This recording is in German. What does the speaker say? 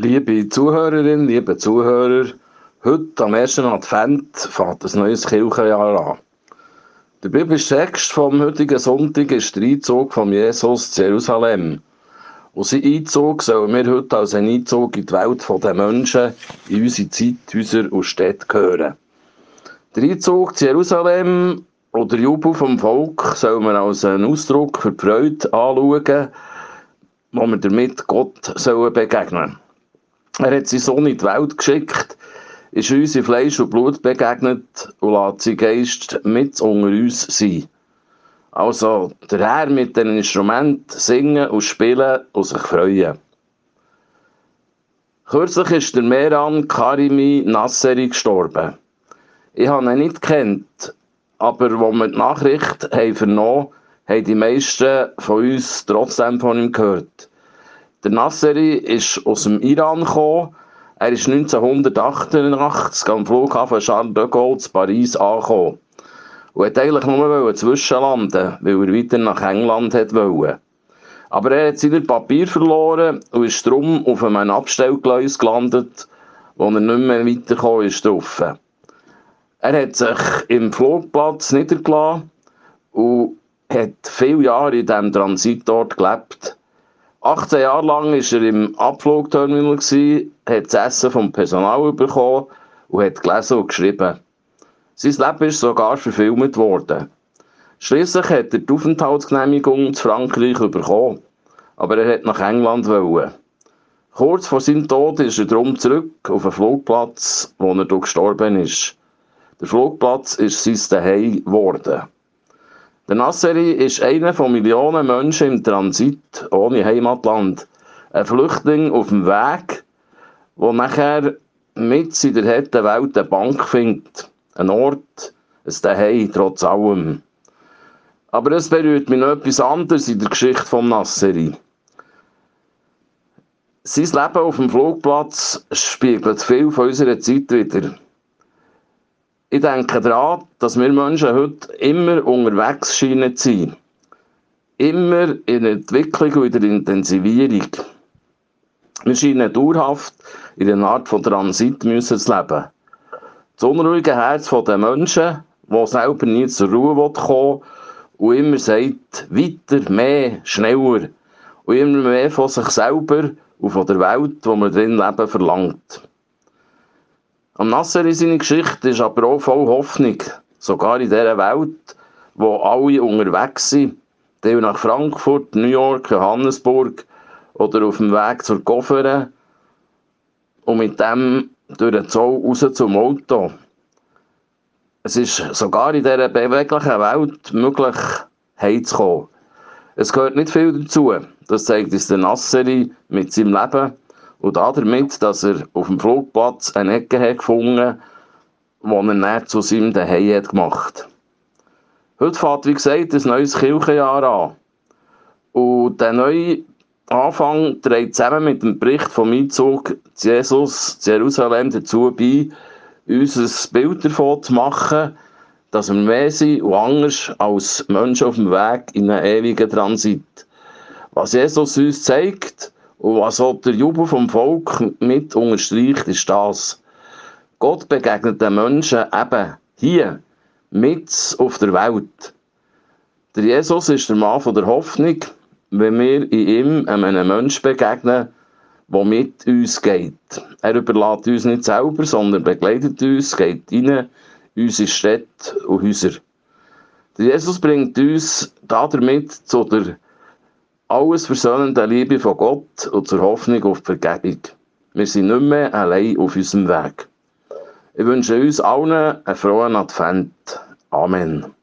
Liebe Zuhörerinnen, liebe Zuhörer, heute am ersten Advent fängt ein neues Kirchenjahr an. Der biblische Text vom heutigen Sonntag ist der Einzug von Jesus zu Jerusalem. Und sein Einzug sollen wir heute als ein Einzug in die Welt der Menschen, in unsere Zeit, Häuser und Städte hören. Der Einzug zu Jerusalem oder Jubel vom Volk sollen wir als einen Ausdruck für die Freude anschauen, wo wir damit Gott sollen begegnen Er hat seinen Sohn in die Welt geschickt, ist uns in Fleisch und Blut begegnet und lässt sein Geist mit unter uns sein. Also der Herr mit den Instrumenten singen und spielen und sich freuen. Kürzlich ist der Meran Karimi Nasseri gestorben. Ich habe ihn nicht gekannt, aber als wir die Nachricht haben vernommen haben die meisten von uns trotzdem von ihm gehört. Der Nasseri ist aus dem Iran gekommen. Er ist 1988 am Flughafen Charles de Gaulle in Paris angekommen. Und wollte eigentlich nur zwischenlanden, weil er weiter nach England wollte. Aber er hat seine Papier verloren und ist darum auf einem Abstellgleis gelandet, wo er nicht mehr weitergekommen ist. Drauf. Er hat sich im Flugplatz niedergelassen und hat viele Jahre in diesem Transitort gelebt. 18 Jahre lang war er im Abflugterminal, hat das Essen vom Personal bekommen und hat gelesen und geschrieben. Sein Leben ist sogar verfilmt worden. Schließlich hat er die Aufenthaltsgenehmigung zu Frankreich bekommen, aber er hat nach England wollen. Kurz vor seinem Tod ist er darum zurück auf den Flugplatz, wo er gestorben ist. Der Flugplatz ist sein Zuhause geworden. Der Nasseri ist einer von Millionen Menschen im Transit ohne Heimatland. Ein Flüchtling auf dem Weg, der nachher mit in der harten Welt eine Bank findet. Ein Ort, ein Zuhause, trotz allem. Aber es berührt mich noch etwas anderes in der Geschichte von Nasseri. Sein Leben auf dem Flugplatz spiegelt viel von unserer Zeit wieder. Ich denke daran, dass wir Menschen heute immer unterwegs scheinen zu sein. Immer in der Entwicklung und in der Intensivierung. Wir scheinen dauerhaft in einer Art von Transit müssen zu leben. Das unruhige Herz der Menschen, die selber nie zur Ruhe kommen und immer sagt, weiter, mehr, schneller. Und immer mehr von sich selber und von der Welt, wo wir drin leben, verlangt. Am Nasseri seine Geschichte ist aber auch voll Hoffnung. Sogar in dieser Welt, wo alle unterwegs sind, die nach Frankfurt, New York, Johannesburg oder auf dem Weg zur Goffere und mit dem durch den Zoll raus zum Auto. Es ist sogar in dieser beweglichen Welt möglich, heimzukommen. Es gehört nicht viel dazu. Das zeigt uns der Nasseri mit seinem Leben und damit, dass er auf dem Flugplatz eine Ecke hat gefunden die er dann zu seinem Zuhause hat Heute fährt, wie gesagt, ein neues Kirchenjahr an. Und der neue Anfang trägt zusammen mit dem Bericht vom Einzug zu Jesus zu Jerusalem dazu bei, uns ein Bild davon zu machen, dass wir mehr sind und anders als Menschen auf dem Weg in einen ewigen Transit. Was Jesus uns zeigt, und was auch der Jubel vom Volk mit unterstreicht, ist das. Gott begegnet den Menschen eben hier, mit auf der Welt. Der Jesus ist der Mann von der Hoffnung, wenn wir in ihm einem Menschen begegnen, der mit uns geht. Er überlässt uns nicht selber, sondern begleitet uns, geht rein in unsere Städte und Häuser. Der Jesus bringt uns damit zu der alles versöhnende Liebe von Gott und zur Hoffnung auf die Vergebung. Wir sind nicht mehr allein auf unserem Weg. Ich wünsche uns allen einen frohen Advent. Amen.